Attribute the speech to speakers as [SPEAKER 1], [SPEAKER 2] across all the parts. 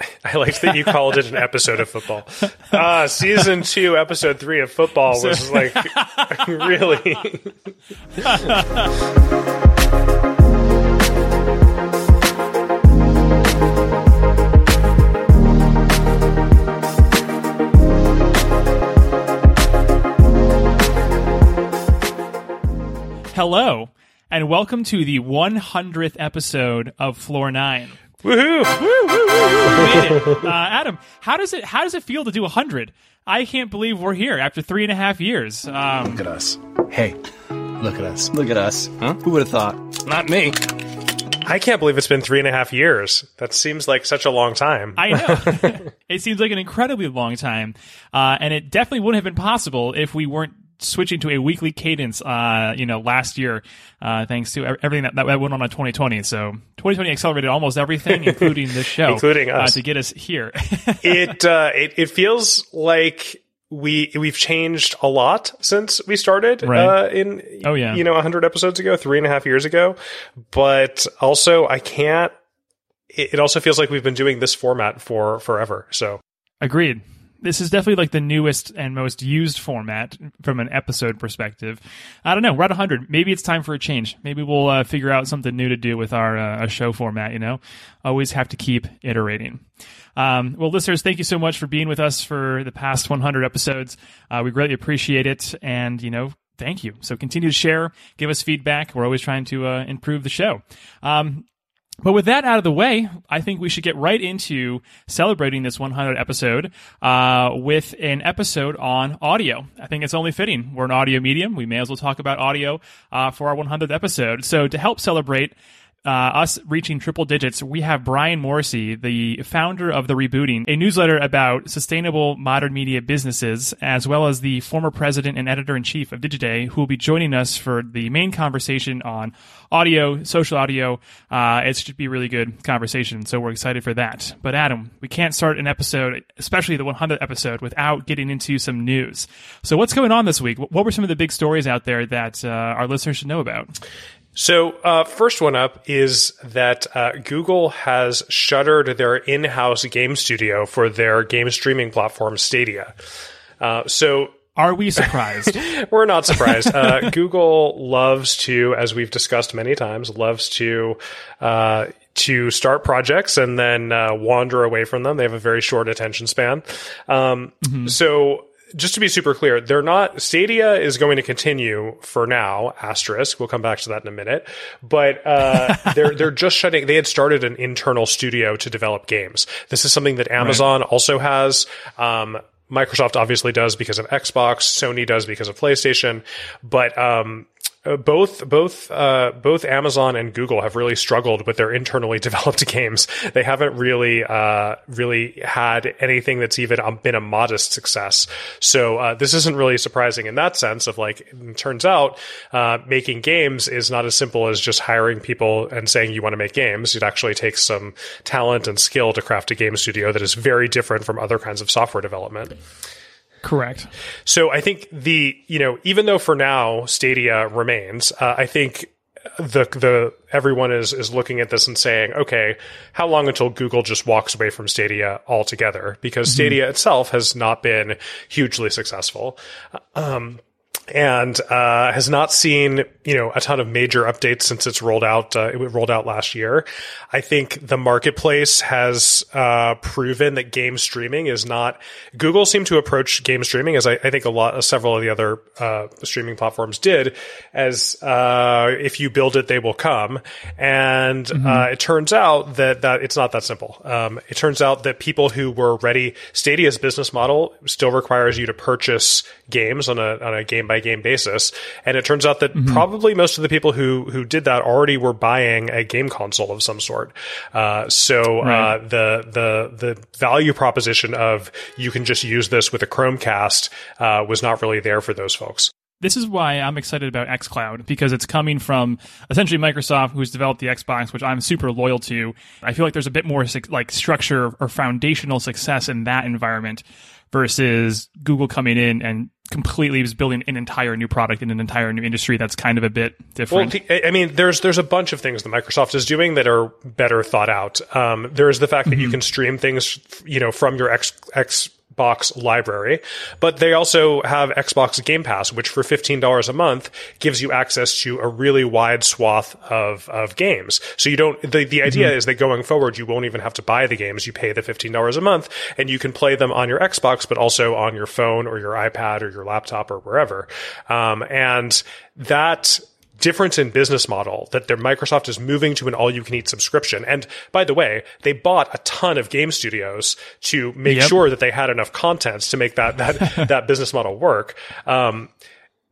[SPEAKER 1] I liked that you called it an episode of football. Uh, season two, episode three of football was like really.
[SPEAKER 2] Hello, and welcome to the 100th episode of Floor 9.
[SPEAKER 1] Woohoo!
[SPEAKER 2] Woo, woo, woo, woo. We made it. Uh, Adam, how does it how does it feel to do 100? I can't believe we're here after three and a half years. Um,
[SPEAKER 3] Look at us. Hey, look at us.
[SPEAKER 4] Look at us. Huh? Who would have thought?
[SPEAKER 3] Not me.
[SPEAKER 1] I can't believe it's been three and a half years. That seems like such a long time.
[SPEAKER 2] I know. it seems like an incredibly long time. Uh, and it definitely wouldn't have been possible if we weren't switching to a weekly cadence, uh, you know, last year, uh, thanks to everything that, that went on in 2020. So 2020 accelerated almost everything, including this show,
[SPEAKER 1] Including
[SPEAKER 2] uh,
[SPEAKER 1] us.
[SPEAKER 2] to get us here.
[SPEAKER 1] it, uh, it it feels like we we've changed a lot since we started
[SPEAKER 2] Right.
[SPEAKER 1] uh, in
[SPEAKER 2] Oh, yeah.
[SPEAKER 1] you know hundred episodes ago, three and a half years ago. But also, I can't. It, it also feels like we've been doing this format for forever. So
[SPEAKER 2] Agreed. This is definitely like the newest and most used format from an episode perspective. I don't know. We're at 100. Maybe it's time for a change. Maybe we'll uh, figure out something new to do with our uh, show format. You know, always have to keep iterating. Um, well, listeners, thank you so much for being with us for the past 100 episodes. Uh, we greatly appreciate it, and you know, thank you. So continue to share, give us feedback. We're always trying to uh, improve the show. Um, but with that out of the way, I think we should get right into celebrating this 100 episode uh, with an episode on audio. I think it's only fitting. We're an audio medium. We may as well talk about audio uh, for our 100th episode. So to help celebrate uh, us reaching triple digits, we have Brian Morrissey, the founder of The Rebooting, a newsletter about sustainable modern media businesses, as well as the former president and editor in chief of Digiday, who will be joining us for the main conversation on audio, social audio. Uh, it should be a really good conversation, so we're excited for that. But Adam, we can't start an episode, especially the 100th episode, without getting into some news. So what's going on this week? What were some of the big stories out there that uh, our listeners should know about?
[SPEAKER 1] So, uh, first one up is that uh, Google has shuttered their in-house game studio for their game streaming platform Stadia. Uh, so,
[SPEAKER 2] Are we surprised?
[SPEAKER 1] we're not surprised. Uh, Google loves to, as we've discussed many times, loves to uh, to start projects and then uh, wander away from them. They have a very short attention span. Um, So. Just to be super clear, they're not. Stadia is going to continue for now. Asterisk. We'll come back to that in a minute. But uh, they're they're just shutting. They had started an internal studio to develop games. This is something that Amazon also has. Um, Microsoft obviously does because of Xbox. Sony does because of PlayStation. But um, uh, both both uh, both Amazon and Google have really struggled with their internally developed games. They haven't really uh, really had anything that's even um, been a modest success. So uh, this isn't really surprising in that sense. Of like, turns out uh, making games is not as simple as just hiring people and saying you want to make games. It actually takes some talent and skill to craft a game studio that is very different from other kinds of software development.
[SPEAKER 2] Correct.
[SPEAKER 1] So I think the you know even though for now Stadia remains, uh, I think the the everyone is is looking at this and saying, okay, how long until Google just walks away from Stadia altogether? Because Stadia itself has not been hugely successful. Um, and uh, has not seen you know a ton of major updates since it's rolled out. Uh, it rolled out last year. I think the marketplace has uh, proven that game streaming is not. Google seemed to approach game streaming as I, I think a lot, several of the other uh, streaming platforms did, as uh, if you build it, they will come. And uh, it turns out that that it's not that simple. Um, it turns out that people who were ready, Stadia's business model still requires you to purchase games on a on a game by game basis, and it turns out that probably most of the people who who did that already were buying a game console of some sort. Uh, so
[SPEAKER 2] Right.
[SPEAKER 1] uh, the the the value proposition of you can just use this with a Chromecast uh, was not really there for those folks.
[SPEAKER 2] this is why I'm excited about xCloud because it's coming from essentially Microsoft, who's developed the Xbox, which I'm super loyal to. I feel like there's a bit more like structure or foundational success in that environment versus Google coming in and completely is building an entire new product in an entire new industry that's kind of a bit different.
[SPEAKER 1] the- I mean, there's there's a bunch of things that Microsoft is doing that are better thought out. Um, there is the fact that you can stream things, you know, from your X Xbox library, but they also have Xbox Game Pass, which for fifteen dollars a month gives you access to a really wide swath of of games. So you don't. The the idea is that going forward, you won't even have to buy the games. You pay the fifteen dollars a month, and you can play them on your Xbox, but also on your phone or your iPad or your laptop or wherever. Um, and that difference in business model that their Microsoft is moving to an all you can eat subscription. And by the way, they bought a ton of game studios to make
[SPEAKER 2] Yep.
[SPEAKER 1] sure that they had enough content to make that that that business model work. Um,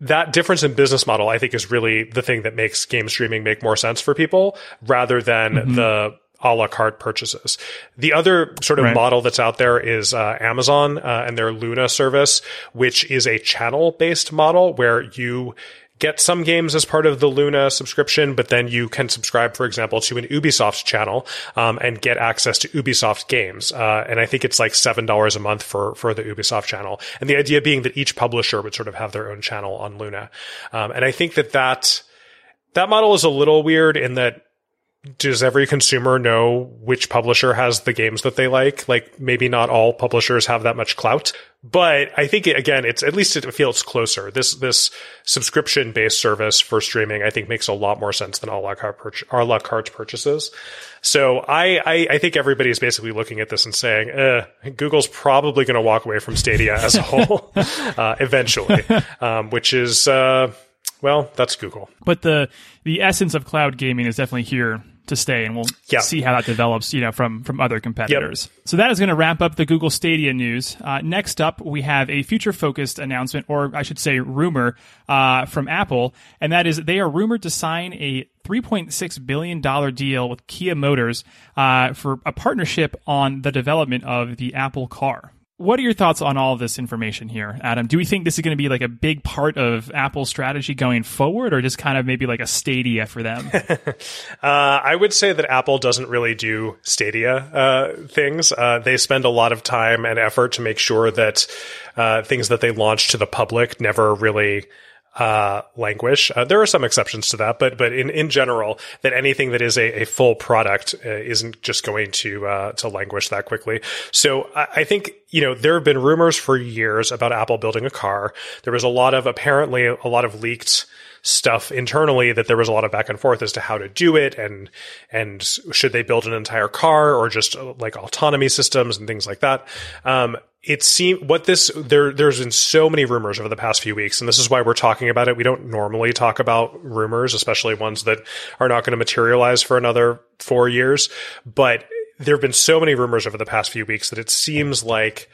[SPEAKER 1] that difference in business model, I think, is really the thing that makes game streaming make more sense for people rather than the a la carte purchases. The other sort of
[SPEAKER 2] Right.
[SPEAKER 1] model that's out there is uh, Amazon uh, and their Luna service, which is a channel based model where you get some games as part of the Luna subscription, but then you can subscribe, for example, to an Ubisoft channel um, and get access to Ubisoft games. Uh, and I think it's like seven dollars a month for for the Ubisoft channel. And the idea being that each publisher would sort of have their own channel on Luna. Um, and I think that that that model is a little weird in that does every consumer know which publisher has the games that they like? Like maybe not all publishers have that much clout, but I think again, it's at least it feels closer. This this subscription based service for streaming, I think, makes a lot more sense than a la carte, purch- a la carte purchases. So I, I I think everybody's basically looking at this and saying, eh, Google's probably going to walk away from Stadia as a whole uh, eventually, um, which is. Uh, well, that's Google.
[SPEAKER 2] but the the essence of cloud gaming is definitely here to stay, and we'll
[SPEAKER 1] Yeah.
[SPEAKER 2] see how that develops. You know, from from other competitors. So that is going to wrap up the Google Stadia news. Uh, next up, we have a future focused announcement, or I should say, rumor uh, from Apple, and that is they are rumored to sign a. $3.6 billion deal with Kia Motors uh, for a partnership on the development of the Apple car. What are your thoughts on all of this information here, Adam? Do we think this is going to be like a big part of Apple's strategy going forward, or just kind of maybe like a stadia for them?
[SPEAKER 1] Uh, I would say that Apple doesn't really do Stadia uh, things. Uh, they spend a lot of time and effort to make sure that uh, things that they launch to the public never really uh, languish. Uh, there are some exceptions to that, but but in, in general, that anything that is a, a full product uh, isn't just going to uh, to languish that quickly. So I, I think you know there have been rumors for years about Apple building a car. There was a lot of apparently a lot of leaked stuff internally that there was a lot of back and forth as to how to do it and and should they build an entire car or just uh, like autonomy systems and things like that. Um it seemed what this there there's been so many rumors over the past few weeks and this is why we're talking about it. We don't normally talk about rumors especially ones that are not going to materialize for another 4 years but there have been so many rumors over the past few weeks that it seems like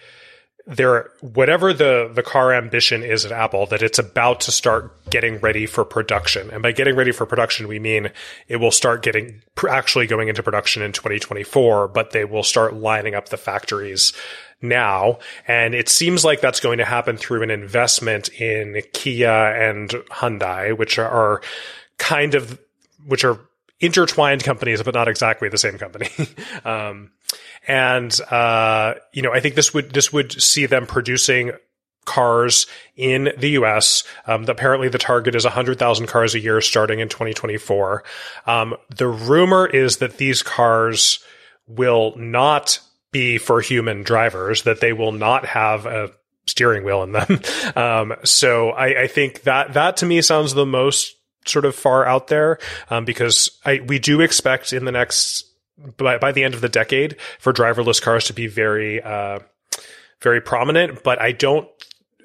[SPEAKER 1] there whatever the the car ambition is at Apple that it's about to start getting ready for production. And by getting ready for production we mean it will start getting actually going into production in 2024 but they will start lining up the factories now. And it seems like that's going to happen through an investment in Kia and Hyundai which are kind of which are intertwined companies but not exactly the same company. Um and uh, you know, I think this would this would see them producing cars in the U.S. Um, apparently, the target is 100,000 cars a year starting in 2024. Um, the rumor is that these cars will not be for human drivers; that they will not have a steering wheel in them. Um, so I, I think that that to me sounds the most sort of far out there um, because I we do expect in the next by, by the end of the decade for driverless cars to be very uh, very prominent but i don't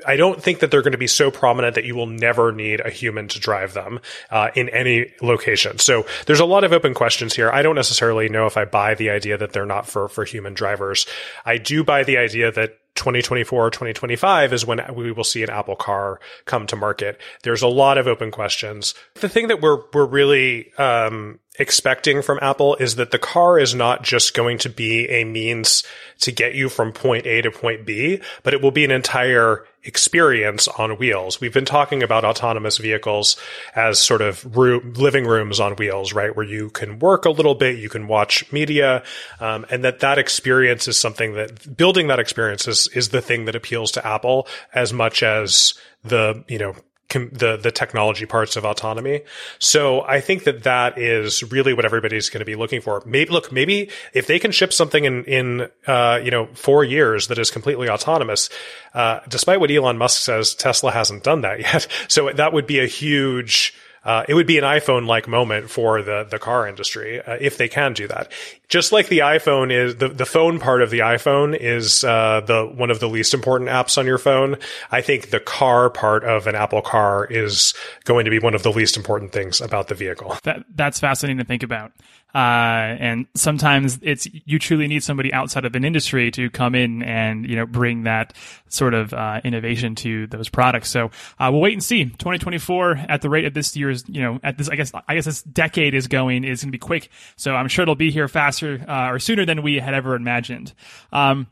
[SPEAKER 1] I don't think that they're going to be so prominent that you will never need a human to drive them uh, in any location. So there's a lot of open questions here. I don't necessarily know if I buy the idea that they're not for for human drivers. I do buy the idea that 2024 or 2025 is when we will see an Apple car come to market. There's a lot of open questions. The thing that we're we're really um, expecting from Apple is that the car is not just going to be a means to get you from point A to point B, but it will be an entire experience on wheels. We've been talking about autonomous vehicles as sort of room, living rooms on wheels, right? Where you can work a little bit, you can watch media, um, and that that experience is something that building that experience is, is the thing that appeals to Apple as much as the, you know, com- the the technology parts of autonomy. So I think that that is really what everybody's going to be looking for. Maybe look, maybe if they can ship something in in uh, you know four years that is completely autonomous, uh, despite what Elon Musk says, Tesla hasn't done that yet. So that would be a huge uh, it would be an iPhone like moment for the the car industry uh, if they can do that. Just like the iPhone is the the phone part of the iPhone is uh, the one of the least important apps on your phone. I think the car part of an Apple car is going to be one of the least important things about the vehicle.
[SPEAKER 2] That that's fascinating to think about. Uh, and sometimes it's you truly need somebody outside of an industry to come in and you know bring that sort of uh, innovation to those products. So uh, we'll wait and see. 2024 at the rate of this year's you know at this I guess I guess this decade is going is going to be quick. So I'm sure it'll be here faster uh, or sooner than we had ever imagined. Um,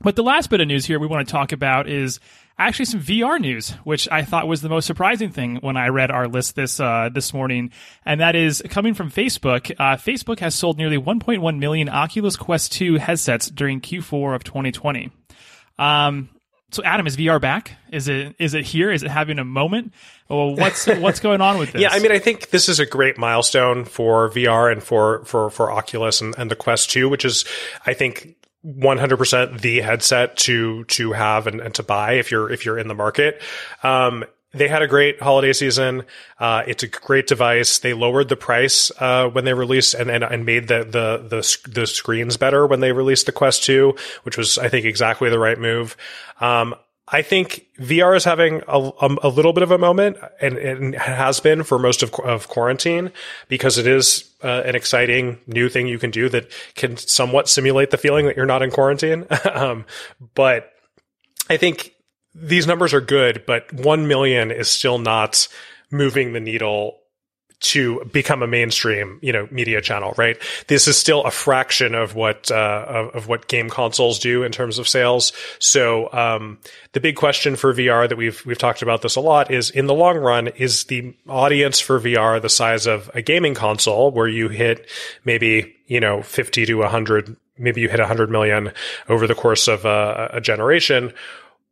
[SPEAKER 2] but the last bit of news here we want to talk about is actually some VR news, which I thought was the most surprising thing when I read our list this uh, this morning, and that is coming from Facebook. Uh, Facebook has sold nearly 1.1 million Oculus Quest 2 headsets during Q4 of 2020. Um, so, Adam, is VR back? Is it is it here? Is it having a moment? Well, what's what's going on with this?
[SPEAKER 1] Yeah, I mean, I think this is a great milestone for VR and for for for Oculus and, and the Quest 2, which is, I think, 100% the headset to to have and, and, to buy if you're if you're in the market. Um, they had a great holiday season. Uh, it's a great device. They lowered the price uh, when they released and, and, and made the, the the the screens better when they released the Quest 2, which was I think exactly the right move. Um, I think VR is having a, a, little bit of a moment, and, and has been for most of, of quarantine, because it is uh, an exciting new thing you can do that can somewhat simulate the feeling that you're not in quarantine. um, but I think these numbers are good, but one million is still not moving the needle to become a mainstream, you know, media channel, right? This is still a fraction of what uh, of, of, what game consoles do in terms of sales. So um, the big question for VR that we've we've talked about this a lot is in the long run is the audience for VR the size of a gaming console where you hit maybe you know 50 to 100 maybe you hit 100 million over the course of a, a generation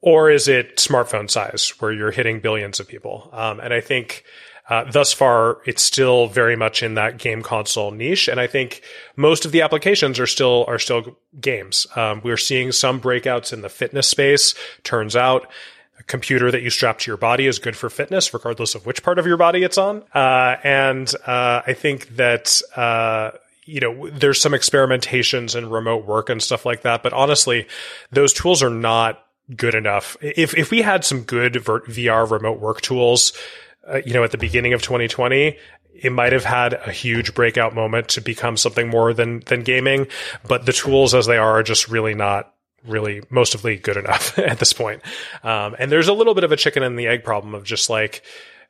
[SPEAKER 1] or is it smartphone size where you're hitting billions of people um, and I think uh, thus far, it's still very much in that game console niche, and I think most of the applications are still are still games. Um, we're seeing some breakouts in the fitness space. Turns out, a computer that you strap to your body is good for fitness, regardless of which part of your body it's on. Uh, and uh, I think that uh, you know, there's some experimentations in remote work and stuff like that. But honestly, those tools are not good enough. If if we had some good VR remote work tools uh, you know, at the beginning of 2020, it might have had a huge breakout moment to become something more than than gaming, but the tools as they are are just really not really mostly good enough at this point. Um, and there's a little bit of a chicken and the egg problem of just like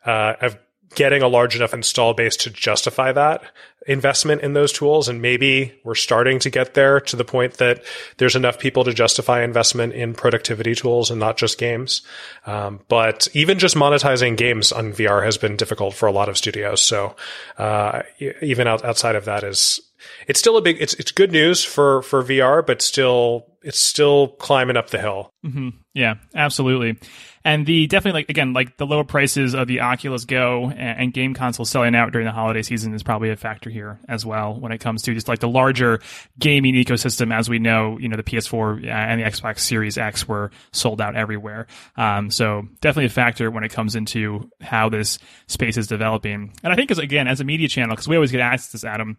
[SPEAKER 1] uh, of getting a large enough install base to justify that investment in those tools. And maybe we're starting to get there to the point that there's enough people to justify investment in productivity tools and not just games. Um, but even just monetizing games on VR has been difficult for a lot of studios. So, uh, even out, outside of that is, it's still a big, it's, it's good news for, for VR, but still, it's still climbing up the hill.
[SPEAKER 2] Mm-hmm. Yeah, absolutely and the definitely like again like the lower prices of the Oculus Go and, and, game consoles selling out during the holiday season is probably a factor here as well when it comes to just like the larger gaming ecosystem. As we know, you know the PS4 and the Xbox Series X were sold out everywhere. Um, so definitely a factor when it comes into how this space is developing. And I think as again as a media channel because we always get asked this, Adam.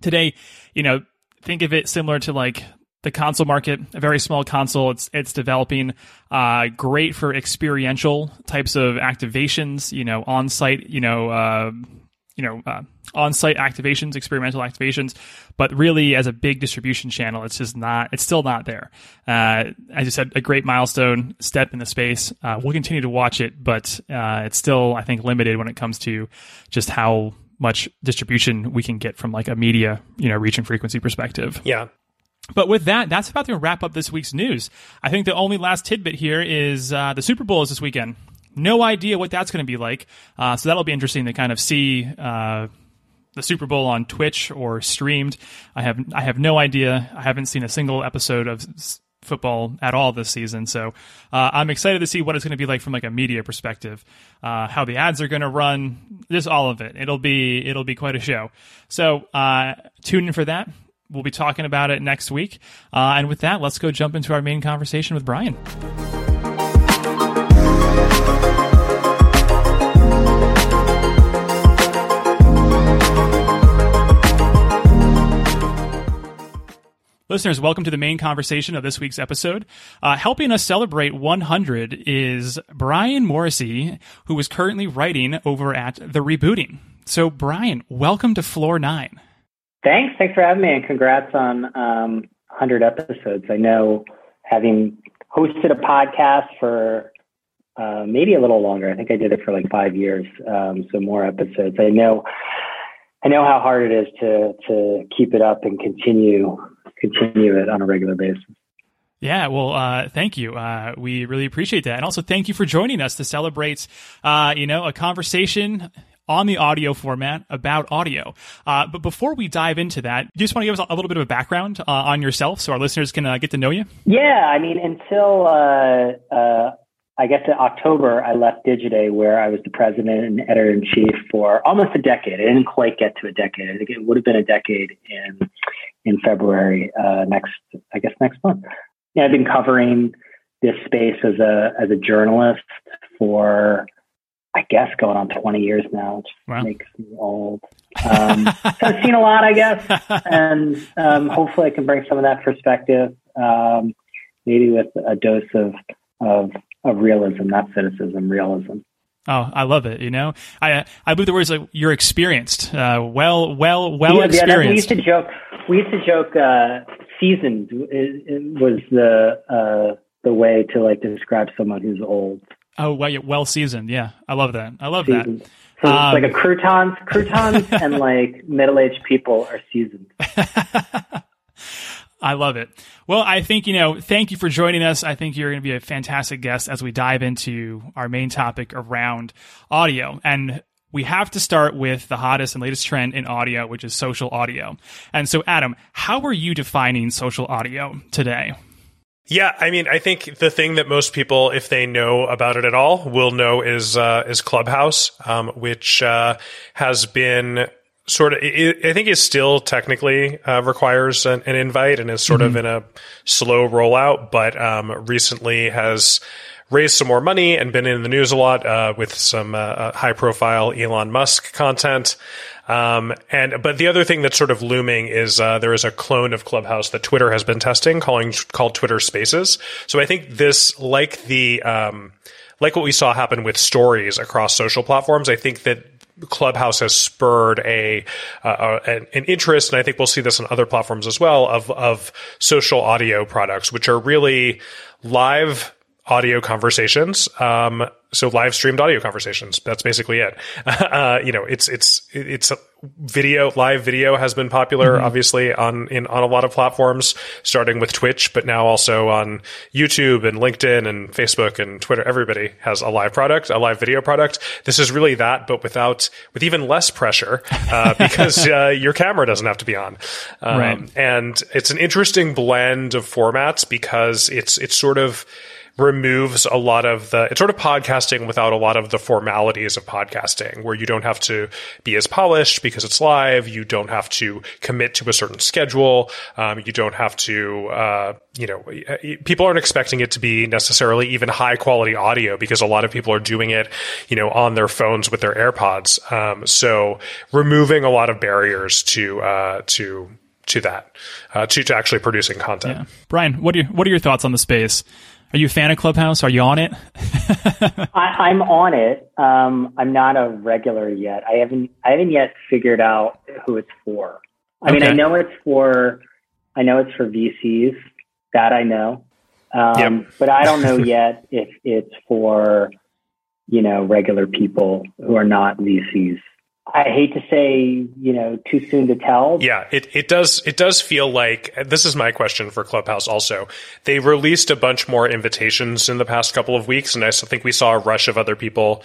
[SPEAKER 2] Today, you know, think of it similar to like the console market, a very small console. It's it's developing, uh, great for experiential types of activations. You know, on site. You know, uh, you know, uh, on site activations, experimental activations. But really, as a big distribution channel, it's just not. It's still not there. Uh, as you said, a great milestone step in the space. Uh, we'll continue to watch it, but uh, it's still, I think, limited when it comes to just how much distribution we can get from like a media, you know, reach and frequency perspective.
[SPEAKER 1] Yeah.
[SPEAKER 2] But with that, that's about to wrap up this week's news. I think the only last tidbit here is uh, the Super Bowl is this weekend. No idea what that's going to be like. Uh, so that'll be interesting to kind of see uh, the Super Bowl on Twitch or streamed. I have I have no idea. I haven't seen a single episode of football at all this season. So uh, I'm excited to see what it's going to be like from like a media perspective, uh, how the ads are going to run, just all of it. It'll be it'll be quite a show. So uh, tune in for that. We'll be talking about it next week. Uh, and with that, let's go jump into our main conversation with Brian. Listeners, welcome to the main conversation of this week's episode. Uh, helping us celebrate 100 is Brian Morrissey, who is currently writing over at The Rebooting. So, Brian, welcome to Floor 9.
[SPEAKER 5] Thanks. Thanks for having me, and congrats on um, 100 episodes. I know having hosted a podcast for uh, maybe a little longer. I think I did it for like five years, um, so more episodes. I know, I know how hard it is to to keep it up and continue continue it on a regular basis.
[SPEAKER 2] Yeah, well, uh, thank you. Uh, we really appreciate that, and also thank you for joining us to celebrate, uh, you know, a conversation on the audio format about audio. Uh, but before we dive into that, do you just want to give us a little bit of a background uh, on yourself so our listeners can uh, get to know you?
[SPEAKER 5] Yeah, I mean, until uh, uh, I guess in October, I left Digiday, where I was the president and editor in chief for almost a decade. I didn't quite get to a decade. I think it would have been a decade in in February uh, next, I guess next month. Yeah, I've been covering this space as a as a journalist for I guess going on 20 years now, which
[SPEAKER 2] Wow.
[SPEAKER 5] makes me old. Um, so I've seen a lot, I guess, and um, hopefully I can bring some of that perspective, um, maybe with a dose of of of realism, not cynicism, realism.
[SPEAKER 2] Oh, I love it. You know, I I believe the words like you're experienced, uh, well, well, well
[SPEAKER 5] yeah, yeah, we used to joke. We used to joke. Uh, seasoned is, is- was the uh, the way to like describe someone who's old.
[SPEAKER 2] oh, well, yeah, well seasoned. Yeah, I love that. I love that.
[SPEAKER 5] So
[SPEAKER 2] Um,
[SPEAKER 5] it's like a croutons, croutons, and like middle aged people are seasoned.
[SPEAKER 2] I love it. Well, I think, you know, thank you for joining us. I think you're going to be a fantastic guest as we dive into our main topic around audio. And we have to start with the hottest and latest trend in audio, which is social audio. And so, Adam, how are you defining social audio today?
[SPEAKER 1] Yeah, I mean, I think the thing that most people, if they know about it at all, will know is uh, is Clubhouse, um, which uh, has been sort of, i I think, it still technically uh, requires an, an invite and is sort of in a slow rollout, but um, recently has raised some more money and been in the news a lot uh, with some uh, high profile Elon Musk content. Um, and but the other thing that's sort of looming is uh, there is a clone of Clubhouse that Twitter has been testing, calling called Twitter Spaces. So I think this, like the um, like what we saw happen with stories across social platforms, I think that Clubhouse has spurred a uh, an, an interest, and I think we'll see this on other platforms as well of of social audio products, which are really live audio conversations. Um, so live streamed audio conversations. That's basically it. Uh, you know, it's it's it's video. Live video has been popular, obviously on in on a lot of platforms, starting with Twitch, but now also on YouTube and LinkedIn and Facebook and Twitter. Everybody has a live product, a live video product. This is really that, but without with even less pressure uh, because uh, your camera doesn't have to be on. Um,
[SPEAKER 2] Right.
[SPEAKER 1] And it's an interesting blend of formats because it's it's sort of removes a lot of the it's sort of podcasting without a lot of the formalities of podcasting where you don't have to be as polished because it's live you don't have to commit to a certain schedule um, you don't have to uh, you know people aren't expecting it to be necessarily even high quality audio because a lot of people are doing it you know on their phones with their airpods um, so removing a lot of barriers to uh, to to that uh, to, to actually producing content
[SPEAKER 2] Yeah. Brian, what are your, what are your thoughts on the space? Are you a fan of Clubhouse? Are you on it?
[SPEAKER 5] I, I'm on it. Um, I'm not a regular yet. I haven't. I haven't yet figured out who it's for. I mean, I know it's for. I know it's for VCs. That I know. Um,
[SPEAKER 1] Yep.
[SPEAKER 5] But I don't know yet if it's for, you know, regular people who are not VCs. I hate to say, you know, too soon to tell.
[SPEAKER 1] Yeah, it, it does it does feel like this is my question for Clubhouse also. They released a bunch more invitations in the past couple of weeks and I think we saw a rush of other people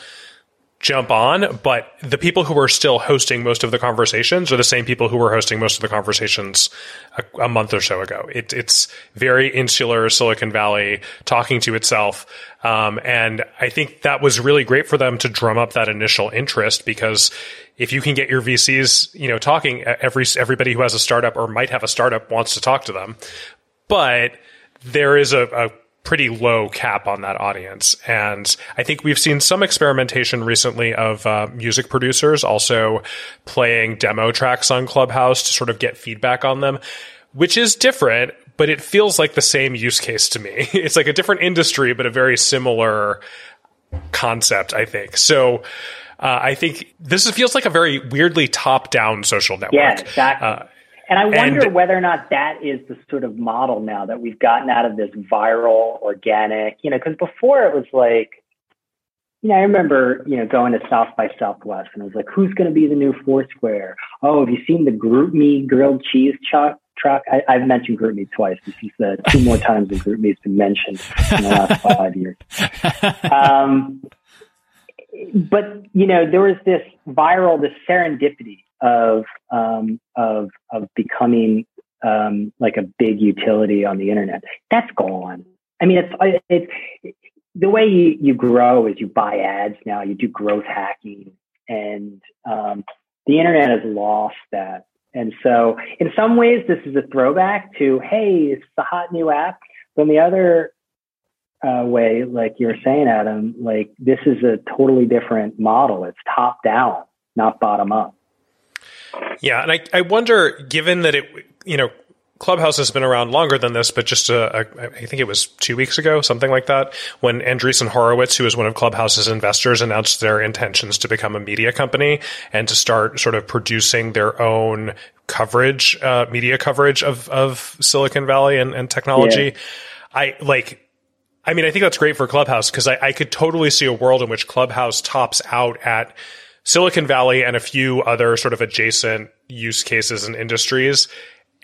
[SPEAKER 1] jump on, but the people who are still hosting most of the conversations are the same people who were hosting most of the conversations a, a month or so ago. It, it's very insular Silicon Valley talking to itself. Um, and I think that was really great for them to drum up that initial interest because if you can get your VCs, you know, talking, every, everybody who has a startup or might have a startup wants to talk to them. But there is a, a pretty low cap on that audience. And I think we've seen some experimentation recently of uh, music producers also playing demo tracks on Clubhouse to sort of get feedback on them, which is different, but it feels like the same use case to me. It's like a different industry, but a very similar concept, I think. So, uh, I think this feels like a very weirdly top-down social network.
[SPEAKER 5] Yeah, exactly. Uh, and I wonder and, whether or not that is the sort of model now that we've gotten out of this viral, organic, you know, because before it was like, you know, I remember, you know, going to South by Southwest and it was like, who's going to be the new Foursquare? Oh, have you seen the GroupMe grilled cheese truck? truck? I, have mentioned GroupMe twice. This is the two more times that GroupMe has been mentioned in the last five years. Um, but, you know, there was this viral, this serendipity of um, of of becoming um, like a big utility on the internet. That's gone. I mean, it's it's the way you, you grow is you buy ads now. You do growth hacking, and um, the internet has lost that. And so, in some ways, this is a throwback to hey, it's a hot new app. From the other uh, way, like you were saying, Adam, like this is a totally different model. It's top down, not bottom up.
[SPEAKER 1] Yeah, and I, I wonder, given that it, you know, Clubhouse has been around longer than this, but just I think it was two weeks ago, something like that, when Andreessen Horowitz, who is one of Clubhouse's investors, announced their intentions to become a media company and to start sort of producing their own coverage, uh, media coverage of, of Silicon Valley and, and technology. Yeah. I like, I mean, I think that's great for Clubhouse because I, I could totally see a world in which Clubhouse tops out at Silicon Valley and a few other sort of adjacent use cases and industries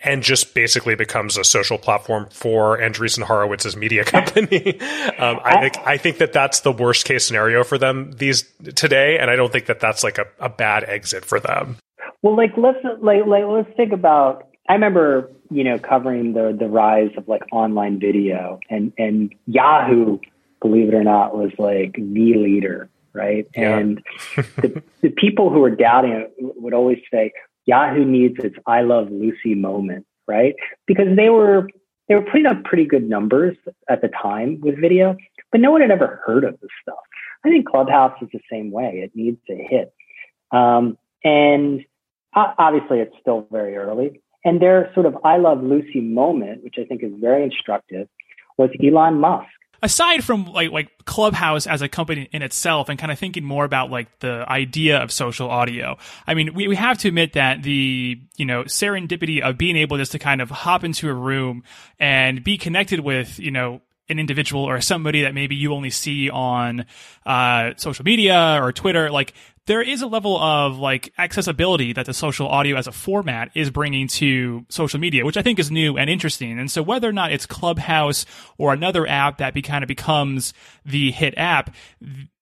[SPEAKER 1] and just basically becomes a social platform for Andreessen Horowitz's media company. um, I think I think that that's the worst case scenario for them these today, and I don't think that that's like a, a bad exit for them.
[SPEAKER 5] Well, like let's like, like let's think about. I remember you know covering the the rise of like online video, and and Yahoo, believe it or not, was like the leader right? Yeah. And the, the people who were doubting it would always say, Yahoo needs its I love Lucy moment, right? Because they were they were putting up pretty good numbers at the time with video, but no one had ever heard of this stuff. I think Clubhouse is the same way. It needs to hit. Um, and obviously it's still very early. And their sort of I love Lucy moment, which I think is very instructive, was Elon Musk.
[SPEAKER 2] Aside from like like clubhouse as a company in itself and kind of thinking more about like the idea of social audio i mean we, we have to admit that the you know serendipity of being able just to kind of hop into a room and be connected with you know an individual or somebody that maybe you only see on uh, social media or Twitter, like there is a level of like accessibility that the social audio as a format is bringing to social media, which I think is new and interesting. And so whether or not it's Clubhouse or another app that be kind of becomes the hit app,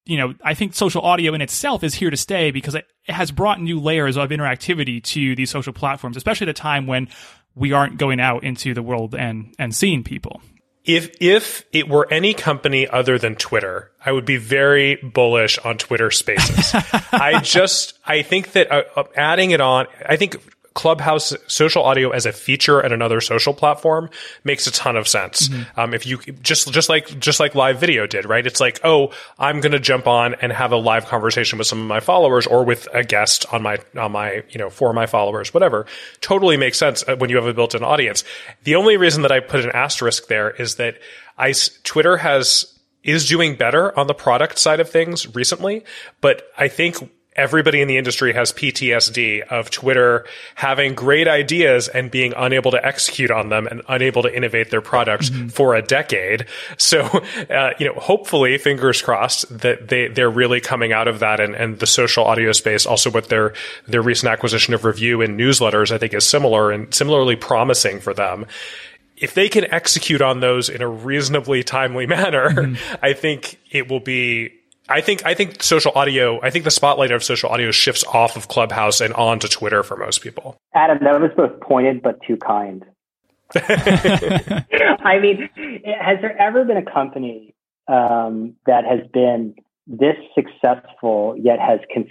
[SPEAKER 2] you know, I think social audio in itself is here to stay because it has brought new layers of interactivity to these social platforms, especially at a time when we aren't going out into the world and, and seeing people
[SPEAKER 1] if if it were any company other than Twitter, I would be very bullish on Twitter Spaces. I just I think that uh, uh, adding it on, I think Clubhouse social audio as a feature at another social platform makes a ton of sense. Mm-hmm. Um, if you just just like just like live video did, right? It's like, oh, I'm going to jump on and have a live conversation with some of my followers or with a guest on my on my you know for my followers, whatever. Totally makes sense uh, when you have a built-in audience. The only reason that I put an asterisk there is that I Twitter has is doing better on the product side of things recently, but I think everybody in the industry has PTSD of Twitter having great ideas and being unable to execute on them and unable to innovate their products mm-hmm. for a decade. So, uh, you know, hopefully, fingers crossed that they they're really coming out of that, and, and the social audio space, also with their their recent acquisition of Revue and newsletters, I think is similar and similarly promising for them if they can execute on those in a reasonably timely manner, mm-hmm. I think it will be I think I think social audio. I think the spotlight of social audio shifts off of Clubhouse and onto Twitter for most people.
[SPEAKER 5] Adam, that was both pointed but too kind. I mean, has there ever been a company um, that has been this successful yet has con-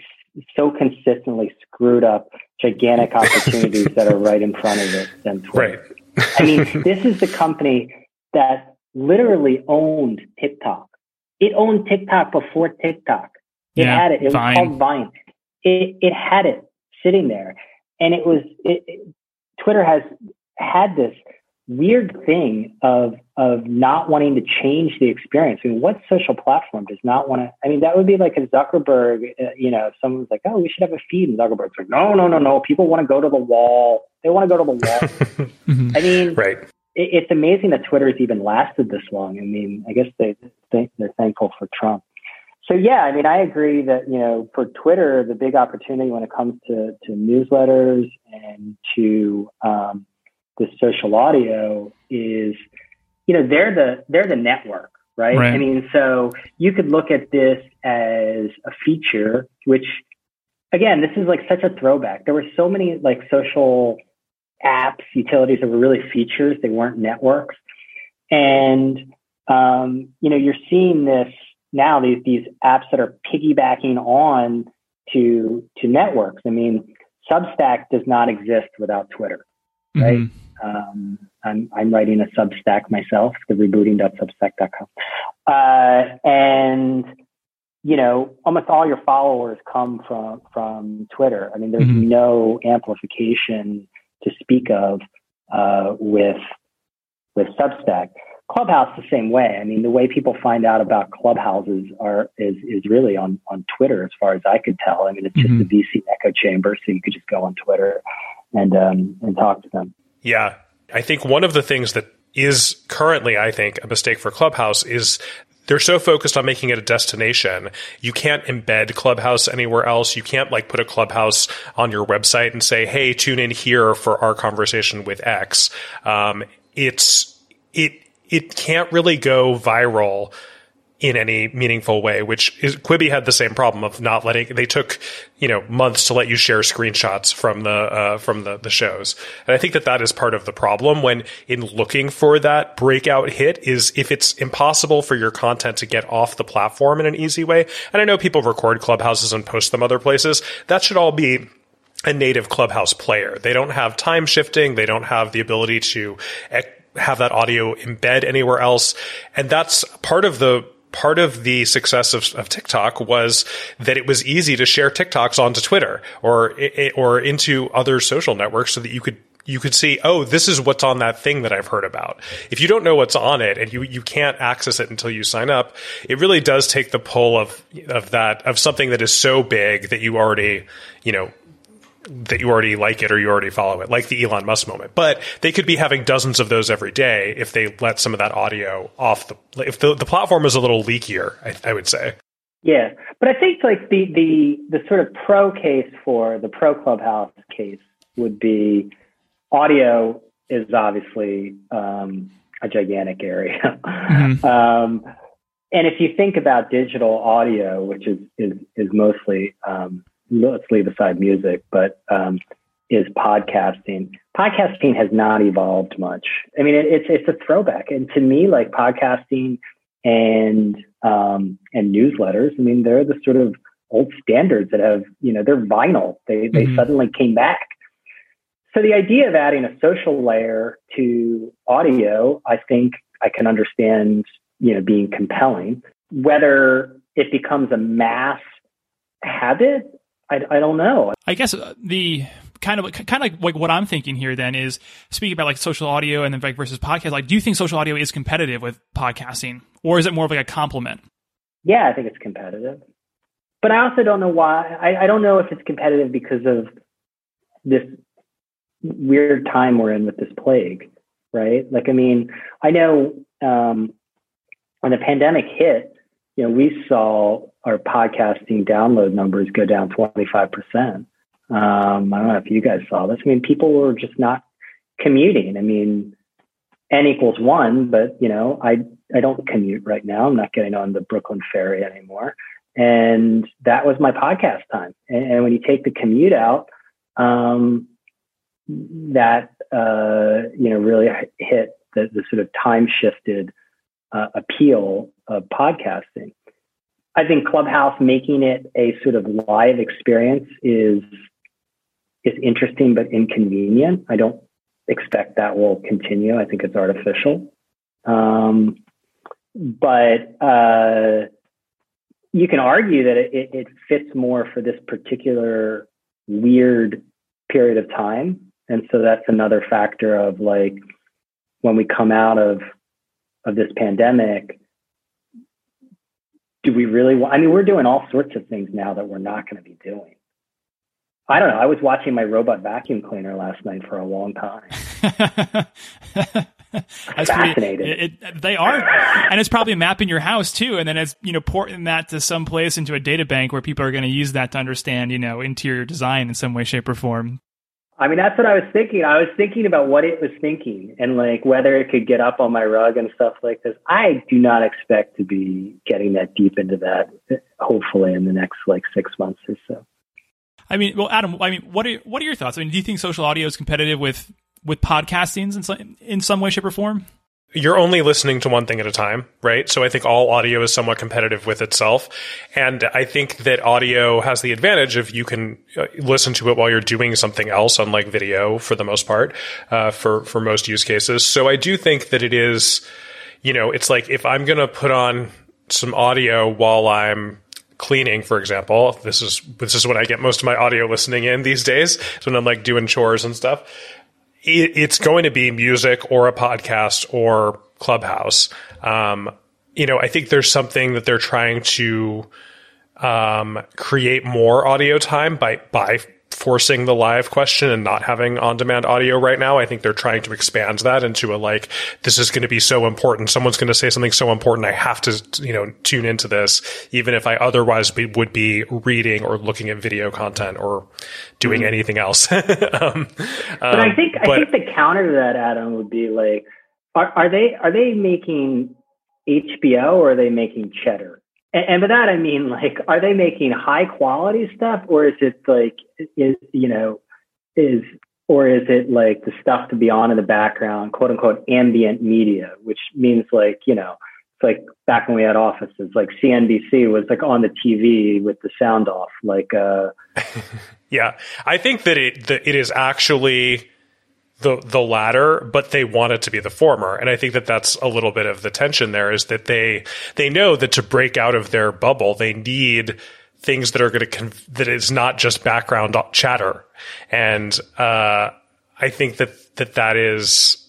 [SPEAKER 5] so consistently screwed up gigantic opportunities that are right in front of it than Twitter? Right. I mean, this is the company that literally owned TikTok it owned TikTok before TikTok. It yeah, had it. It Vine. was called Vine. It, it had it sitting there. And it was, it, it, Twitter has had this weird thing of, of not wanting to change the experience. I mean, what social platform does not want to, I mean, that would be like a Zuckerberg, uh, you know, someone's like, oh, we should have a feed. And Zuckerberg's like, no, no, no, no. People want to go to the wall. They want to go to the wall. I mean,
[SPEAKER 1] right
[SPEAKER 5] it's amazing that Twitter has even lasted this long. I mean, I guess they, they they're thankful for Trump. So yeah, I mean, I agree that you know for Twitter, the big opportunity when it comes to to newsletters and to um, the social audio is, you know, they're the they're the network, right? right? I mean, so you could look at this as a feature, which again, this is like such a throwback. There were so many like social apps, utilities that were really features. They weren't networks. And, um, you know, you're seeing this now, these, these apps that are piggybacking on to, to networks. I mean, Substack does not exist without Twitter, right? Mm-hmm. Um, I'm, I'm writing a Substack myself, the rebooting.substack.com. Uh, and, you know, almost all your followers come from, from Twitter. I mean, there's mm-hmm. no amplification to speak of uh, with with Substack. Clubhouse the same way. I mean, the way people find out about clubhouses are is is really on on Twitter, as far as I could tell. I mean, it's just mm-hmm. a VC echo chamber, so you could just go on Twitter and um, and talk to them.
[SPEAKER 1] Yeah, I think one of the things that is currently, I think, a mistake for Clubhouse is they're so focused on making it a destination. You can't embed Clubhouse anywhere else. You can't like put a Clubhouse on your website and say, "Hey, tune in here for our conversation with X." Um, it's it it can't really go viral in any meaningful way, which is Quibi had the same problem of not letting, they took, you know, months to let you share screenshots from the, uh, from the, the shows. And I think that that is part of the problem when in looking for that breakout hit is if it's impossible for your content to get off the platform in an easy way. And I know people record clubhouses and post them other places. That should all be a native clubhouse player. They don't have time shifting. They don't have the ability to have that audio embed anywhere else. And that's part of the part of the success of, of, TikTok was that it was easy to share TikToks onto Twitter or or into other social networks so that you could you could see, oh, this is what's on that thing that I've heard about. If you don't know what's on it and you, you can't access it until you sign up, it really does take the pull of, of that, of something that is so big that you already, you know, that you already like it or you already follow it, like the Elon Musk moment. But they could be having dozens of those every day if they let some of that audio off the if the, the platform is a little leakier, I, I would say.
[SPEAKER 5] Yeah, but I think like the the the sort of pro case for the pro clubhouse case would be audio is obviously um, a gigantic area. Mm-hmm. um, and if you think about digital audio, which is is is mostly um, let's leave aside music, but um, is podcasting. Podcasting has not evolved much. I mean, it, it's it's a throwback, and to me, like podcasting and um, and newsletters. I mean, they're the sort of old standards that have you know they're vinyl. They they mm-hmm. suddenly came back. So the idea of adding a social layer to audio, I think I can understand, you know, being compelling. Whether it becomes a mass habit I, I don't know.
[SPEAKER 2] I guess uh, the kind of kind of like what I'm thinking here then is speaking about like social audio and then like versus podcast. Like, do you think social audio is competitive with podcasting, or is it more of like a complement?
[SPEAKER 5] Yeah, I think it's competitive. but I also don't know why. I, I don't know if it's competitive because of this weird time we're in with this plague, right? Like, I mean, I know um, when the pandemic hit, you know, we saw our podcasting download numbers go down 25%. Um, I don't know if you guys saw this. I mean, people were just not commuting. I mean, n equals one, but you know, I I don't commute right now. I'm not getting on the Brooklyn Ferry anymore and that was my podcast time. And, and when you take the commute out, um, that uh, you know really hit the, the sort of time shifted uh, appeal of podcasting. I think Clubhouse making it a sort of live experience is is interesting but inconvenient. I don't expect that will continue. I think it's artificial. Um, but uh, you can argue that it, it fits more for this particular weird period of time. And so that's another factor of like when we come out of of this pandemic, do we really want I mean, we're doing all sorts of things now that we're not going to be doing. I don't know. I was watching my robot vacuum cleaner last night for a long time.
[SPEAKER 2] That's
[SPEAKER 5] fascinating.
[SPEAKER 2] Pretty, it, it, they are, and it's probably mapping your house too, and then it's you know porting that to some place into a data bank where people are going to use that to understand you know interior design in some way, shape, or form.
[SPEAKER 5] I mean, that's what I was thinking. I was thinking about what it was thinking and like whether it could get up on my rug and stuff like this. I do not expect to be getting that deep into that, hopefully, in the next like six months or so.
[SPEAKER 2] I mean, well, Adam, I mean, what are what are your thoughts? I mean, do you think social audio is competitive with with podcastings in some, in some way, shape, or form?
[SPEAKER 1] You're only listening to one thing at a time, right? So I think all audio is somewhat competitive with itself. And I think that audio has the advantage of you can uh, listen to it while you're doing something else, unlike video for the most part, uh, for, for most use cases. So I do think that it is, you know, it's like if I'm going to put on some audio while I'm cleaning, for example, this is this is when I get most of my audio listening in these days. So when I'm like doing chores and stuff it, it's going to be music or a podcast or Clubhouse. Um, you know, I think there's something that they're trying to um, create more audio time by by forcing the live question and not having on demand audio right now. I think they're trying to expand that into a like, this is going to be so important. Someone's going to say something so important. I have to, you know, tune into this, even if I otherwise be, would be reading or looking at video content or doing mm-hmm. anything else. um,
[SPEAKER 5] but I think, but, I think the counter to that, Adam, would be like, are, are they, are they making HBO or are they making cheddar? And, and by that I mean like, are they making high quality stuff, or is it like, is you know, is or is it like the stuff to be on in the background, quote unquote, ambient media, which means like you know, it's like back when we had offices, like CNBC was like on the TV with the sound off, like. uh
[SPEAKER 1] Yeah, I think that it that it is actually the the latter, but they want it to be the former. And I think that that's a little bit of the tension there is that they they know that to break out of their bubble, they need things that are going to conv- that is not just background chatter. And uh, I think that that that is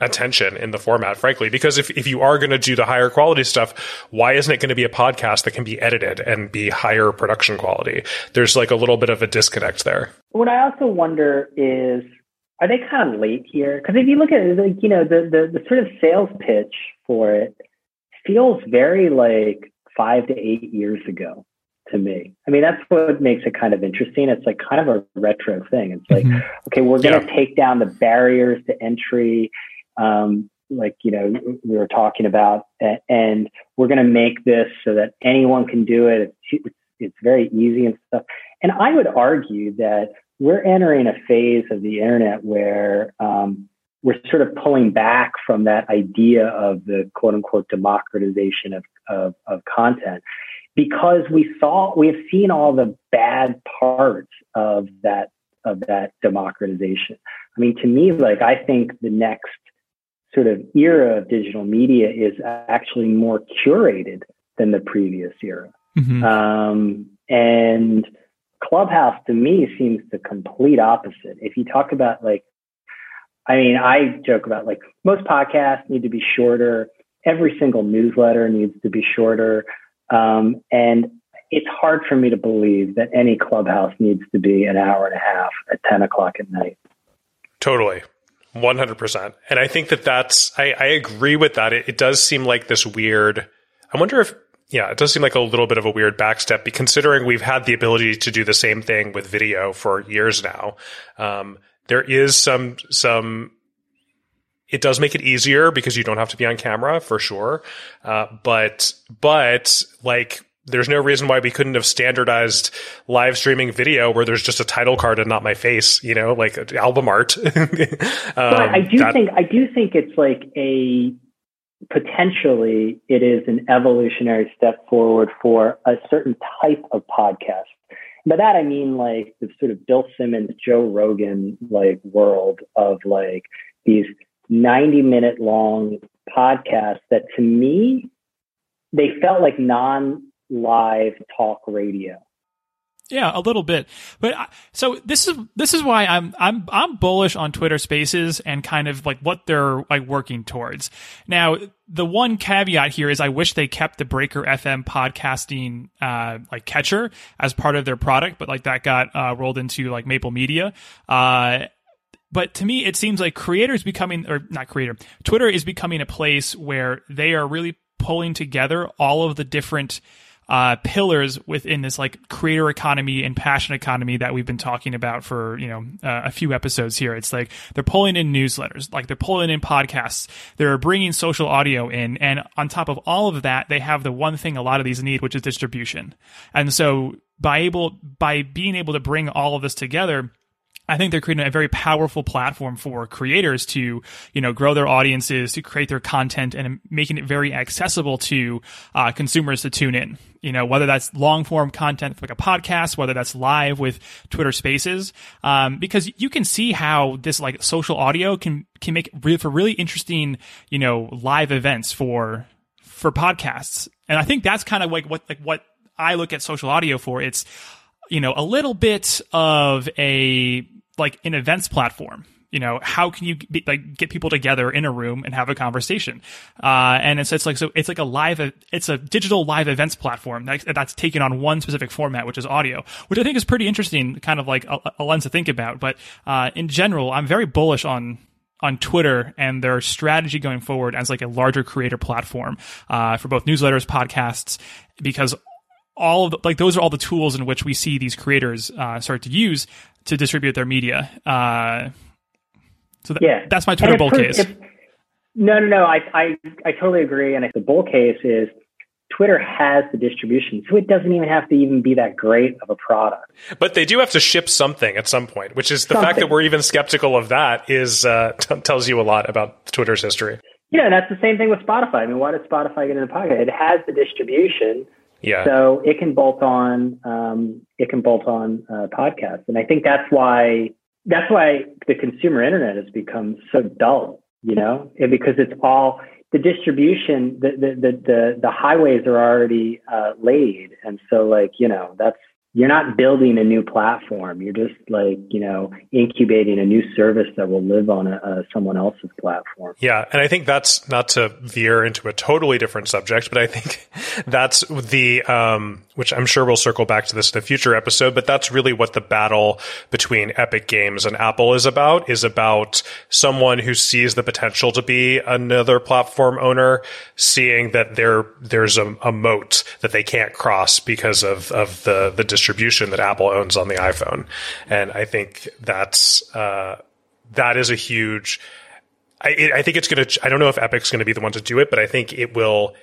[SPEAKER 1] attention in the format, frankly, because if, if you are going to do the higher quality stuff, why isn't it going to be a podcast that can be edited and be higher production quality? There's like a little bit of a disconnect there.
[SPEAKER 5] What I also wonder is are they kind of late here? Because if you look at it, like you know, the, the the sort of sales pitch for it feels very like five to eight years ago to me. I mean, that's what makes it kind of interesting. It's like kind of a retro thing. It's like, mm-hmm. okay, we're going to yeah. take down the barriers to entry. Um, like, you know, we were talking about, and we're going to make this so that anyone can do it. It's, it's very easy and stuff. And I would argue that we're entering a phase of the internet where um, we're sort of pulling back from that idea of the quote unquote democratization of, of, of content because we saw we have seen all the bad parts of that of that democratization. I mean, to me, like I think the next sort of era of digital media is actually more curated than the previous era. Mm-hmm. Um, and Clubhouse to me seems the complete opposite. If you talk about like, I mean, I joke about like most podcasts need to be shorter. Every single newsletter needs to be shorter. Um, and it's hard for me to believe that any clubhouse needs to be an hour and a half at 10 o'clock at night.
[SPEAKER 1] Totally. 100%. And I think that that's, I, I agree with that. It, it does seem like this weird, I wonder if, yeah, it does seem like a little bit of a weird backstep considering we've had the ability to do the same thing with video for years now. Um, there is some, some, it does make it easier because you don't have to be on camera for sure. Uh, but, but like, there's no reason why we couldn't have standardized live streaming video where there's just a title card and not my face, you know, like album art. um,
[SPEAKER 5] but I do that, think I do think it's like a potentially it is an evolutionary step forward for a certain type of podcast. By that I mean like the sort of Bill Simmons, Joe Rogan like world of like these 90 minute long podcasts that to me they felt like non live talk radio.
[SPEAKER 2] Yeah, a little bit. But so this is this is why I'm I'm I'm bullish on Twitter Spaces and kind of like what they're like working towards. Now, the one caveat here is I wish they kept the Breaker FM podcasting uh like catcher as part of their product, but like that got uh, rolled into like Maple Media. Uh but to me it seems like creators becoming or not creator twitter is becoming a place where they are really pulling together all of the different uh, pillars within this like creator economy and passion economy that we've been talking about for you know uh, a few episodes here. It's like they're pulling in newsletters, like they're pulling in podcasts, they're bringing social audio in, and on top of all of that, they have the one thing a lot of these need, which is distribution. And so by able by being able to bring all of this together I think they're creating a very powerful platform for creators to, you know, grow their audiences, to create their content, and making it very accessible to uh, consumers to tune in. You know, whether that's long form content like a podcast, whether that's live with Twitter Spaces, um, because you can see how this like social audio can can make really, for really interesting, you know, live events for for podcasts. And I think that's kind of like what like what I look at social audio for. It's you know, a little bit of a like an events platform. You know, how can you be, like get people together in a room and have a conversation? Uh, and it's, it's like so it's like a live it's a digital live events platform that, that's taken on one specific format, which is audio, which I think is pretty interesting, kind of like a, a lens to think about. But uh, in general, I'm very bullish on on Twitter and their strategy going forward as like a larger creator platform uh, for both newsletters, podcasts, because all of the, like those are all the tools in which we see these creators uh, start to use to distribute their media. Uh, so th- yeah. that's my Twitter bull case. If,
[SPEAKER 5] no, no, no. I, I, I totally agree. And the bull case is Twitter has the distribution, so it doesn't even have to even be that great of a product.
[SPEAKER 1] But they do have to ship something at some point, which is the something. fact that we're even skeptical of that is uh, t- tells you a lot about Twitter's history.
[SPEAKER 5] Yeah, and that's the same thing with Spotify. I mean, why does Spotify get in the pocket? It has the distribution yeah. So it can bolt on, um, it can bolt on uh, podcasts, and I think that's why that's why the consumer internet has become so dull. You know, because it's all the distribution, the the the the, the highways are already uh, laid, and so like you know that's you're not building a new platform. You're just like, you know, incubating a new service that will live on a, a, someone else's platform.
[SPEAKER 1] Yeah. And I think that's not to veer into a totally different subject, but I think that's the, um, which I'm sure we'll circle back to this in a future episode, but that's really what the battle between Epic Games and Apple is about, is about someone who sees the potential to be another platform owner, seeing that there, there's a, a moat that they can't cross because of, of the, the that Apple owns on the iPhone. And I think that's, uh, that is a huge, I, I think it's going to, I don't know if Epic's going to be the one to do it, but I think it will,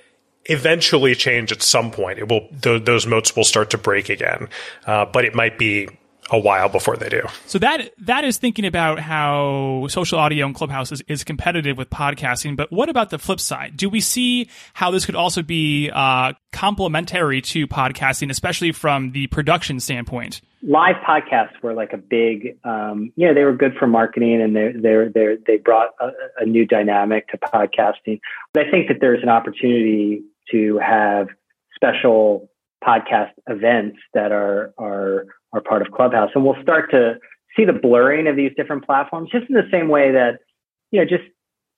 [SPEAKER 1] eventually change at some point. It will th- those moats will start to break again, uh, but it might be a while before they do.
[SPEAKER 2] So that that is thinking about how social audio and Clubhouse is, is competitive with podcasting. But what about the flip side? Do we see how this could also be uh, complementary to podcasting, especially from the production standpoint?
[SPEAKER 5] Live podcasts were like a big, um, you know, they were good for marketing and they they they they brought a, a new dynamic to podcasting. But I think that there's an opportunity to have special podcast events that are are are part of Clubhouse, and we'll start to see the blurring of these different platforms, just in the same way that you know, just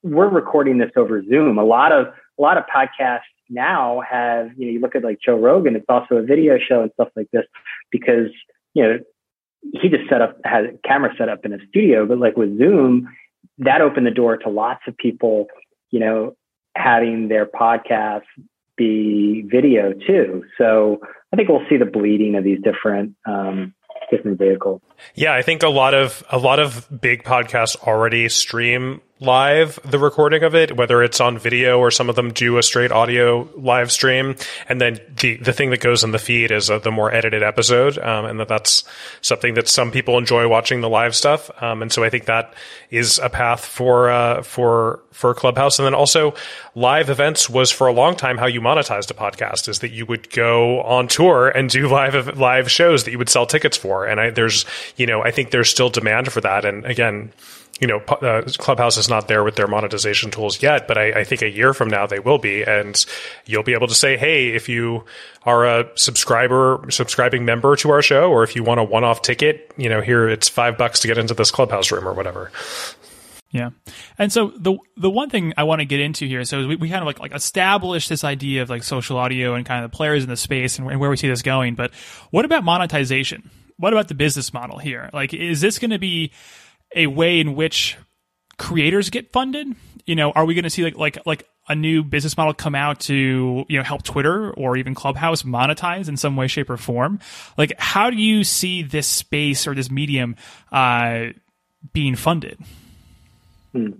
[SPEAKER 5] we're recording this over Zoom. A lot of a lot of podcasts now have, you know, you look at like Joe Rogan, it's also a video show and stuff like this because, you know, he just set up, had a camera set up in a studio, but like with Zoom, that opened the door to lots of people, you know, having their podcast be video too. So I think we'll see the bleeding of these different, um, different vehicles.
[SPEAKER 1] Yeah, I think a lot of a lot of big podcasts already stream live the recording of it, whether it's on video or some of them do a straight audio live stream. And then the, the thing that goes in the feed is uh, the more edited episode. Um, and that that's something that some people enjoy watching the live stuff. Um, and so I think that is a path for, uh, for, for Clubhouse. And then also live events was for a long time how you monetized a podcast is that you would go on tour and do live, live shows that you would sell tickets for. And I, there's, you know, I think there's still demand for that. And again, you know, uh, Clubhouse is not there with their monetization tools yet, but I, I, think a year from now they will be, and you'll be able to say, "Hey, if you are a subscriber, subscribing member to our show, or if you want a one-off ticket, you know, here it's five bucks to get into this Clubhouse room or whatever."
[SPEAKER 2] Yeah, and so the the one thing I want to get into here, so we, we kind of like like establish this idea of like social audio and kind of the players in the space and, and where we see this going. But what about monetization? What about the business model here? Like, is this going to be a way in which creators get funded? You know, are we going to see like like like a new business model come out to you know help Twitter or even Clubhouse monetize in some way, shape, or form? Like, how do you see this space or this medium uh, being funded?
[SPEAKER 5] Hmm.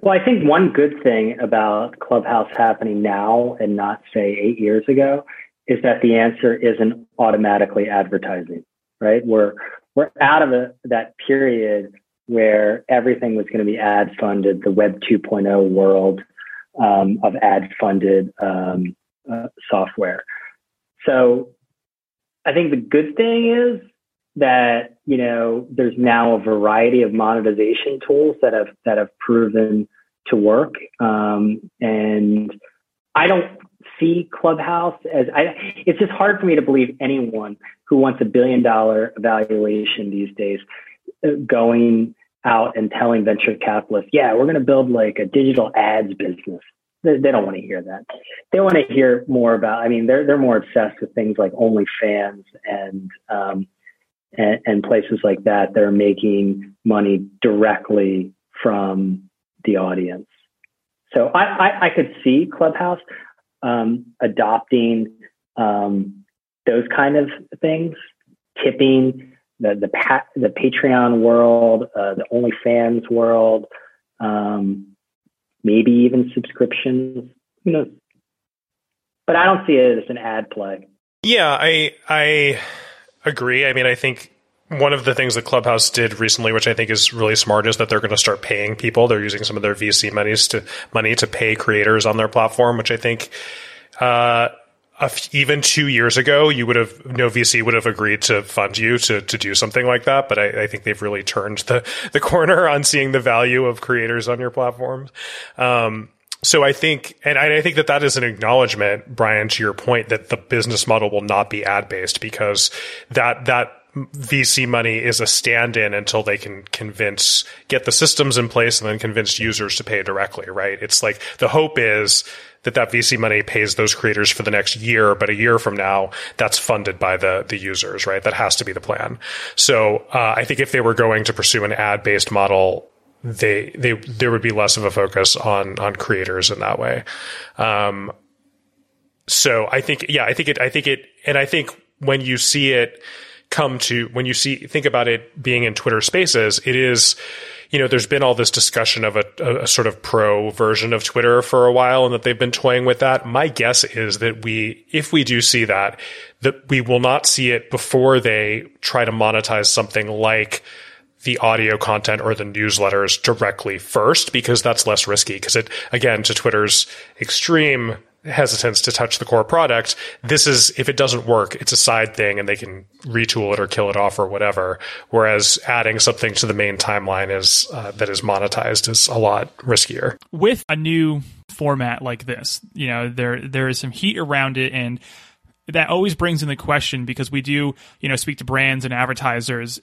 [SPEAKER 5] Well, I think one good thing about Clubhouse happening now and not say eight years ago is that the answer isn't automatically advertising. Right? We're we're out of a, that period where everything was going to be ad funded, the Web 2.0 world um, of ad funded um, uh, software. So I think the good thing is that you know there's now a variety of monetization tools that have that have proven to work, um, and I don't see Clubhouse as I. It's just hard for me to believe anyone who wants a billion dollar evaluation these days uh, going out and telling venture capitalists, yeah, we're going to build like a digital ads business. They, they don't want to hear that. They want to hear more about, I mean, they're, they're more obsessed with things like OnlyFans and, um, and, and places like that. They're making money directly from the audience. So I, I, I could see Clubhouse um, adopting um, those kind of things, tipping the the pa- the Patreon world, uh, the OnlyFans world, um, maybe even subscriptions. Who knows? But I don't see it as an ad play.
[SPEAKER 1] Yeah, I I agree. I mean, I think one of the things that Clubhouse did recently, which I think is really smart, is that they're going to start paying people. They're using some of their VC monies to money to pay creators on their platform, which I think uh, even two years ago, you would have no VC would have agreed to fund you to to do something like that. But I, I think they've really turned the the corner on seeing the value of creators on your platforms. Um, so I think, and I think that that is an acknowledgement, Brian, to your point that the business model will not be ad based because that that VC money is a stand-in until they can convince, get the systems in place and then convince users to pay directly, right? It's like the hope is that that VC money pays those creators for the next year, but a year from now, that's funded by the, the users, right? That has to be the plan. So, uh, I think if they were going to pursue an ad-based model, they, they, there would be less of a focus on, on creators in that way. Um, so I think, yeah, I think it, I think it, and I think when you see it, come to when you see think about it being in Twitter Spaces, it is you know, there's been all this discussion of a, a, sort of pro version of Twitter for a while and that they've been toying with that. My guess is that we, if we do see that, that we will not see it before they try to monetize something like the audio content or the newsletters directly first because that's less risky because it again to Twitter's extreme hesitance to touch the core product. This is, if it doesn't work, it's a side thing and they can retool it or kill it off or whatever. Whereas adding something to the main timeline is, uh, that is monetized is a lot riskier.
[SPEAKER 2] With a new format like this, you know, there, there is some heat around it and that always brings in the question because we do, you know, speak to brands and advertisers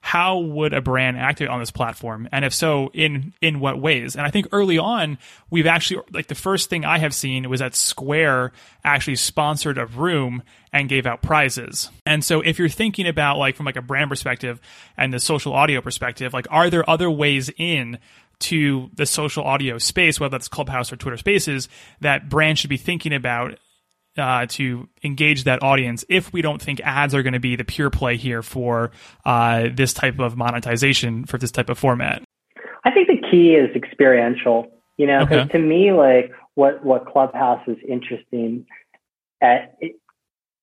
[SPEAKER 2] how would a brand activate on this platform? And if so, in in what ways? And I think early on, we've actually like the first thing I have seen was that Square actually sponsored a room and gave out prizes. And so if you're thinking about like from like a brand perspective and the social audio perspective, like are there other ways in to the social audio space, whether that's Clubhouse or Twitter Spaces, that brands should be thinking about uh, to engage that audience if we don't think ads are going to be the pure play here for uh, this type of monetization for this type of format?
[SPEAKER 5] I think the key is experiential. You know, because okay. to me, like what what Clubhouse is interesting at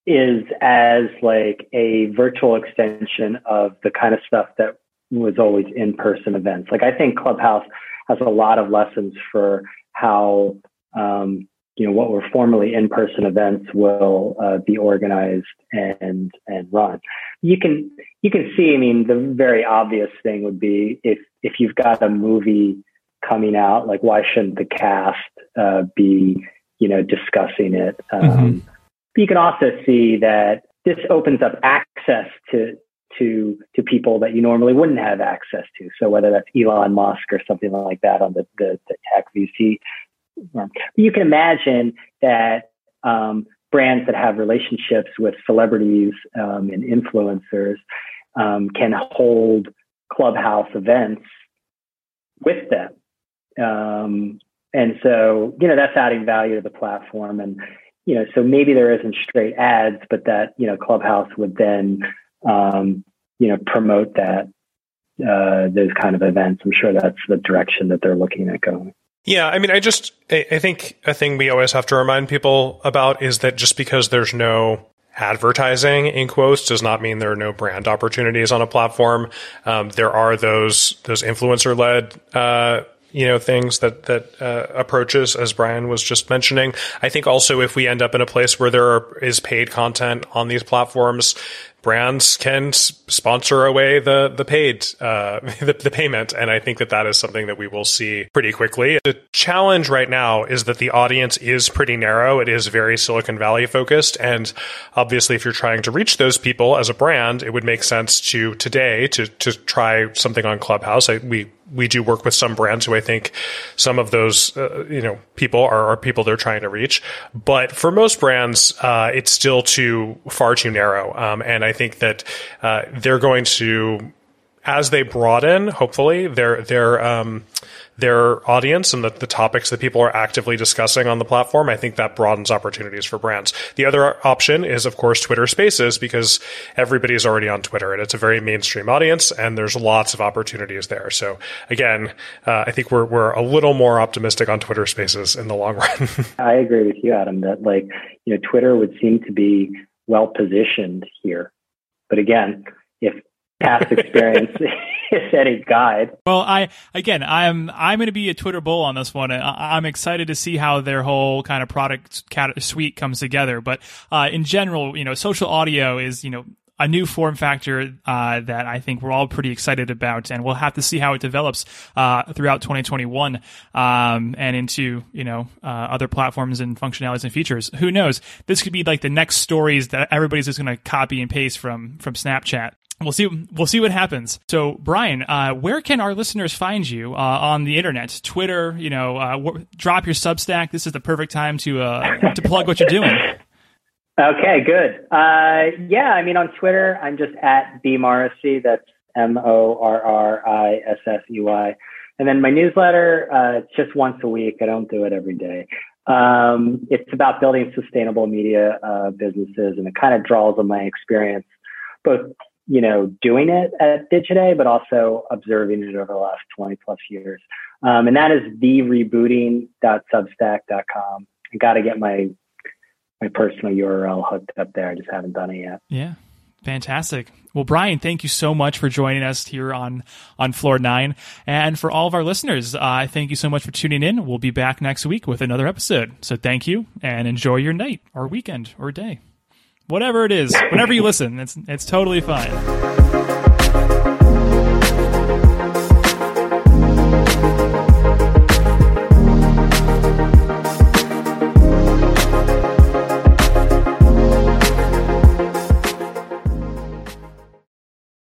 [SPEAKER 5] is as like a virtual extension of the kind of stuff that was always in person events. Like I think Clubhouse has a lot of lessons for how um, you know what were formerly in-person events will uh, be organized and and run. You can you can see. I mean, the very obvious thing would be if if you've got a movie coming out, like why shouldn't the cast uh, be you know discussing it? Um, mm-hmm. You can also see that this opens up access to to to people that you normally wouldn't have access to. So whether that's Elon Musk or something like that on the, the, the tech VC you can imagine that um, brands that have relationships with celebrities um, and influencers um, can hold clubhouse events with them. Um, and so, you know, that's adding value to the platform. And, you know, so maybe there isn't straight ads, but that, you know, Clubhouse would then, um, you know, promote that, uh, those kind of events. I'm sure that's the direction that they're looking at going.
[SPEAKER 1] Yeah, I mean, I just I think a thing we always have to remind people about is that just because there's no advertising in quotes does not mean there are no brand opportunities on a platform. Um, there are those those influencer led. Uh, you know things that that uh, approaches as Brian was just mentioning. I think also if we end up in a place where there are, is paid content on these platforms, brands can sponsor away the the paid uh, the, the, payment, and I think that that is something that we will see pretty quickly. The challenge right now is that the audience is pretty narrow. It is very Silicon Valley focused, and obviously, if you're trying to reach those people as a brand, it would make sense to today to to try something on Clubhouse. I, we we do work with some brands who I think some of those uh, you know people are, are, people they're trying to reach, but for most brands, uh, it's still too far too narrow. Um, and I think that uh, they're going to, as they broaden, hopefully their their um, their audience and the, the topics that people are actively discussing on the platform, I think that broadens opportunities for brands. The other option is, of course, Twitter Spaces because everybody is already on Twitter and it's a very mainstream audience and there's lots of opportunities there. So again, uh, I think we're we're a little more optimistic on Twitter Spaces in the long run.
[SPEAKER 5] I agree with you, Adam. That like you know, Twitter would seem to be well positioned here, but again, if past experience is any guide.
[SPEAKER 2] Well, I again, I'm I'm going to be a Twitter bull on this one. I, am excited to see how their whole kind of product suite comes together. But uh, in general, you know, social audio is you know a new form factor uh, that I think we're all pretty excited about, and we'll have to see how it develops uh, throughout 2021 um, and into you know uh, other platforms and functionalities and features. Who knows? This could be like the next stories that everybody's just going to copy and paste from from Snapchat we'll see we'll see what happens. So brian uh, where can our listeners find you uh, on the internet? Twitter you know uh, drop your substack. This is the perfect time to uh, to plug what you're doing.
[SPEAKER 5] Okay good. Uh, yeah i mean on twitter i'm just at b morrissey. That's m-o-r-r-i-s-s-e-y and then my newsletter uh, it's just once a week. I don't do it every day. Um, it's about building sustainable media businesses and it kind of draws on my experience both you know, doing it at Digiday, but also observing it over the last 20 plus years. Um, and that is the rebooting.substack.com. I got to get my, my personal URL hooked up there. I just haven't done it yet.
[SPEAKER 2] Yeah. Fantastic. Well, Brian, thank you so much for joining us here on, on Floor 9. And for all of our listeners, uh, thank you so much for tuning in. We'll be back next week with another episode. So thank you and enjoy your night or weekend or day whatever it is, whenever you listen, it's it's totally fine.